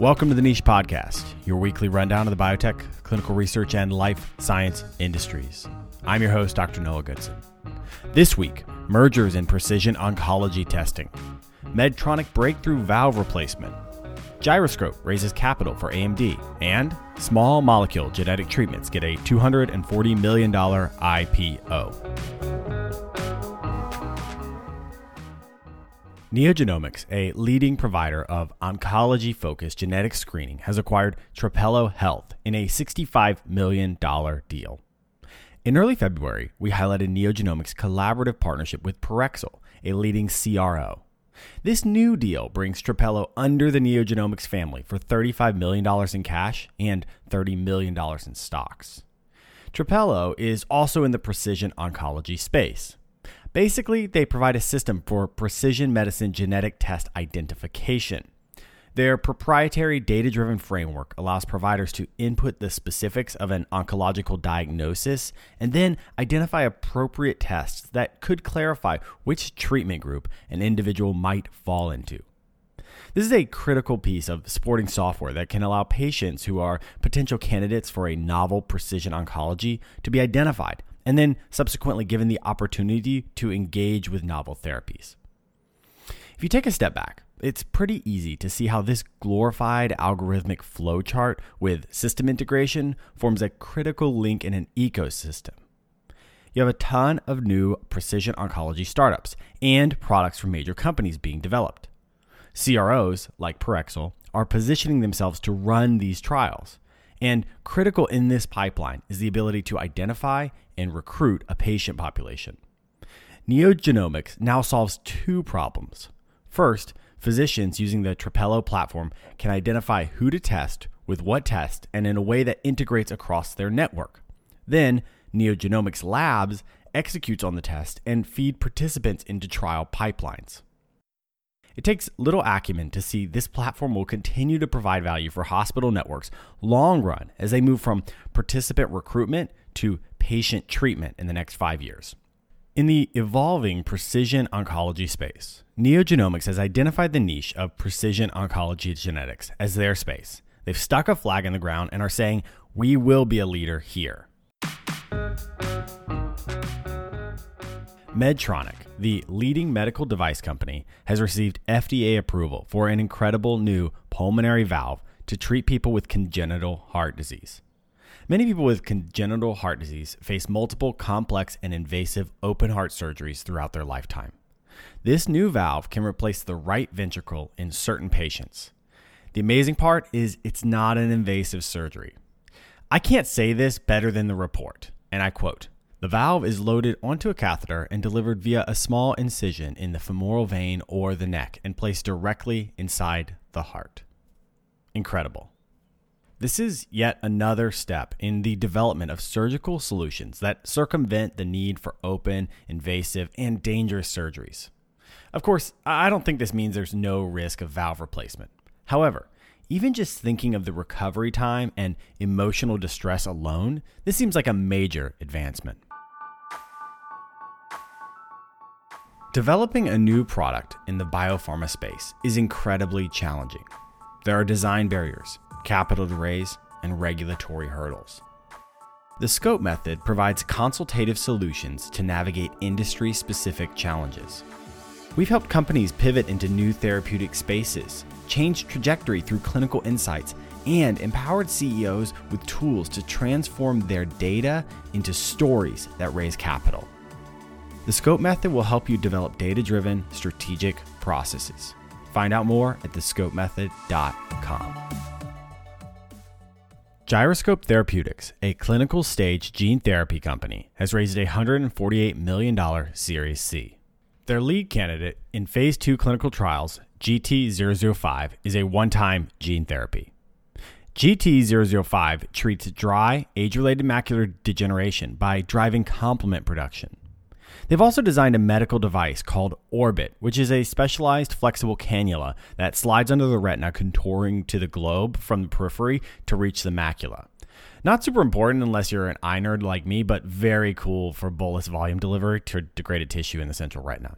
Welcome to the Niche Podcast, your weekly rundown of the biotech, clinical research, and life science industries. I'm your host, Dr. Noah Goodson. This week, mergers in precision oncology testing, Medtronic breakthrough valve replacement, Gyroscope raises capital for AMD, and small molecule genetic treatments get a $240 million IPO. NeoGenomics, a leading provider of oncology focused genetic screening, has acquired Trapelo Health in a $65 million deal. In early February, we highlighted NeoGenomics' collaborative partnership with Parexel, a leading CRO. This new deal brings Trapelo under the NeoGenomics family for $35 million in cash and $30 million in stocks. Trapelo is also in the precision oncology space. Basically, they provide a system for precision medicine genetic test identification. Their proprietary data driven framework allows providers to input the specifics of an oncological diagnosis and then identify appropriate tests that could clarify which treatment group an individual might fall into. This is a critical piece of supporting software that can allow patients who are potential candidates for a novel precision oncology to be identified and then subsequently given the opportunity to engage with novel therapies. If you take a step back, it's pretty easy to see how this glorified algorithmic flowchart with system integration forms a critical link in an ecosystem. You have a ton of new precision oncology startups and products from major companies being developed. CROs, like Parexel, are positioning themselves to run these trials. And critical in this pipeline is the ability to identify and recruit a patient population. NeoGenomics now solves two problems. First, physicians using the Trapelo platform can identify who to test with what test and in a way that integrates across their network. Then, NeoGenomics Labs executes on the test and feed participants into trial pipelines. It takes little acumen to see this platform will continue to provide value for hospital networks long run as they move from participant recruitment to patient treatment in the next five years. In the evolving precision oncology space, NeoGenomics has identified the niche of precision oncology genetics as their space. They've stuck a flag in the ground and are saying, we will be a leader here. Medtronic, the leading medical device company, has received FDA approval for an incredible new pulmonary valve to treat people with congenital heart disease. Many people with congenital heart disease face multiple complex and invasive open heart surgeries throughout their lifetime. This new valve can replace the right ventricle in certain patients. The amazing part is it's not an invasive surgery. I can't say this better than the report, and I quote The valve is loaded onto a catheter and delivered via a small incision in the femoral vein or the neck and placed directly inside the heart. Incredible. This is yet another step in the development of surgical solutions that circumvent the need for open, invasive, and dangerous surgeries. Of course, I don't think this means there's no risk of valve replacement. However, even just thinking of the recovery time and emotional distress alone, this seems like a major advancement. Developing a new product in the biopharma space is incredibly challenging. There are design barriers, capital to raise, and regulatory hurdles. The SCOPE method provides consultative solutions to navigate industry specific challenges. We've helped companies pivot into new therapeutic spaces, change trajectory through clinical insights, and empowered CEOs with tools to transform their data into stories that raise capital. The SCOPE method will help you develop data driven, strategic processes. Find out more at thescopemethod.com. Gyroscope Therapeutics, a clinical stage gene therapy company, has raised a $148 million Series C. Their lead candidate in phase 2 clinical trials, GT005, is a one time gene therapy. GT005 treats dry, age related macular degeneration by driving complement production. They've also designed a medical device called Orbit, which is a specialized flexible cannula that slides under the retina, contouring to the globe from the periphery to reach the macula. Not super important unless you're an eye nerd like me, but very cool for bolus volume delivery to degraded tissue in the central retina.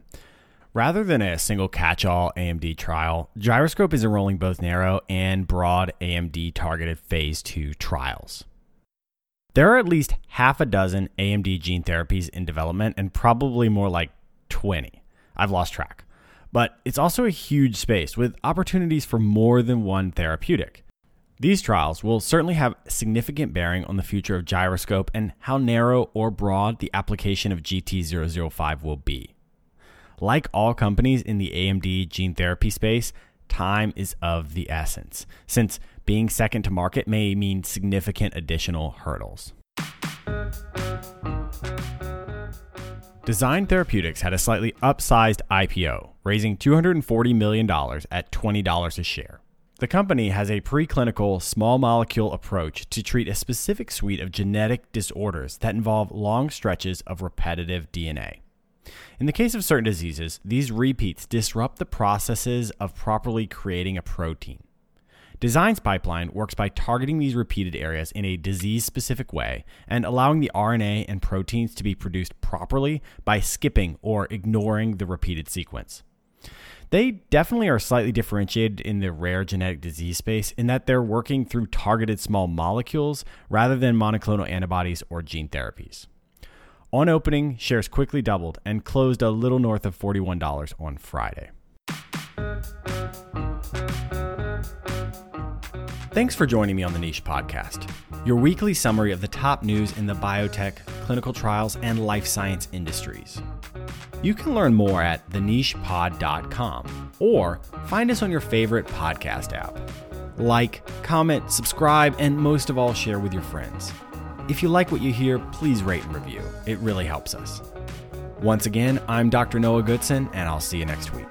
Rather than a single catch all AMD trial, Gyroscope is enrolling both narrow and broad AMD targeted phase 2 trials. There are at least half a dozen AMD gene therapies in development and probably more like 20. I've lost track. But it's also a huge space with opportunities for more than one therapeutic. These trials will certainly have significant bearing on the future of gyroscope and how narrow or broad the application of GT005 will be. Like all companies in the AMD gene therapy space, time is of the essence, since being second to market may mean significant additional hurdles. Design Therapeutics had a slightly upsized IPO, raising $240 million at $20 a share. The company has a preclinical small molecule approach to treat a specific suite of genetic disorders that involve long stretches of repetitive DNA. In the case of certain diseases, these repeats disrupt the processes of properly creating a protein. Design's pipeline works by targeting these repeated areas in a disease specific way and allowing the RNA and proteins to be produced properly by skipping or ignoring the repeated sequence. They definitely are slightly differentiated in the rare genetic disease space in that they're working through targeted small molecules rather than monoclonal antibodies or gene therapies. On opening, shares quickly doubled and closed a little north of $41 on Friday. Thanks for joining me on the Niche Podcast, your weekly summary of the top news in the biotech, clinical trials, and life science industries. You can learn more at thenichepod.com or find us on your favorite podcast app. Like, comment, subscribe, and most of all, share with your friends. If you like what you hear, please rate and review. It really helps us. Once again, I'm Dr. Noah Goodson, and I'll see you next week.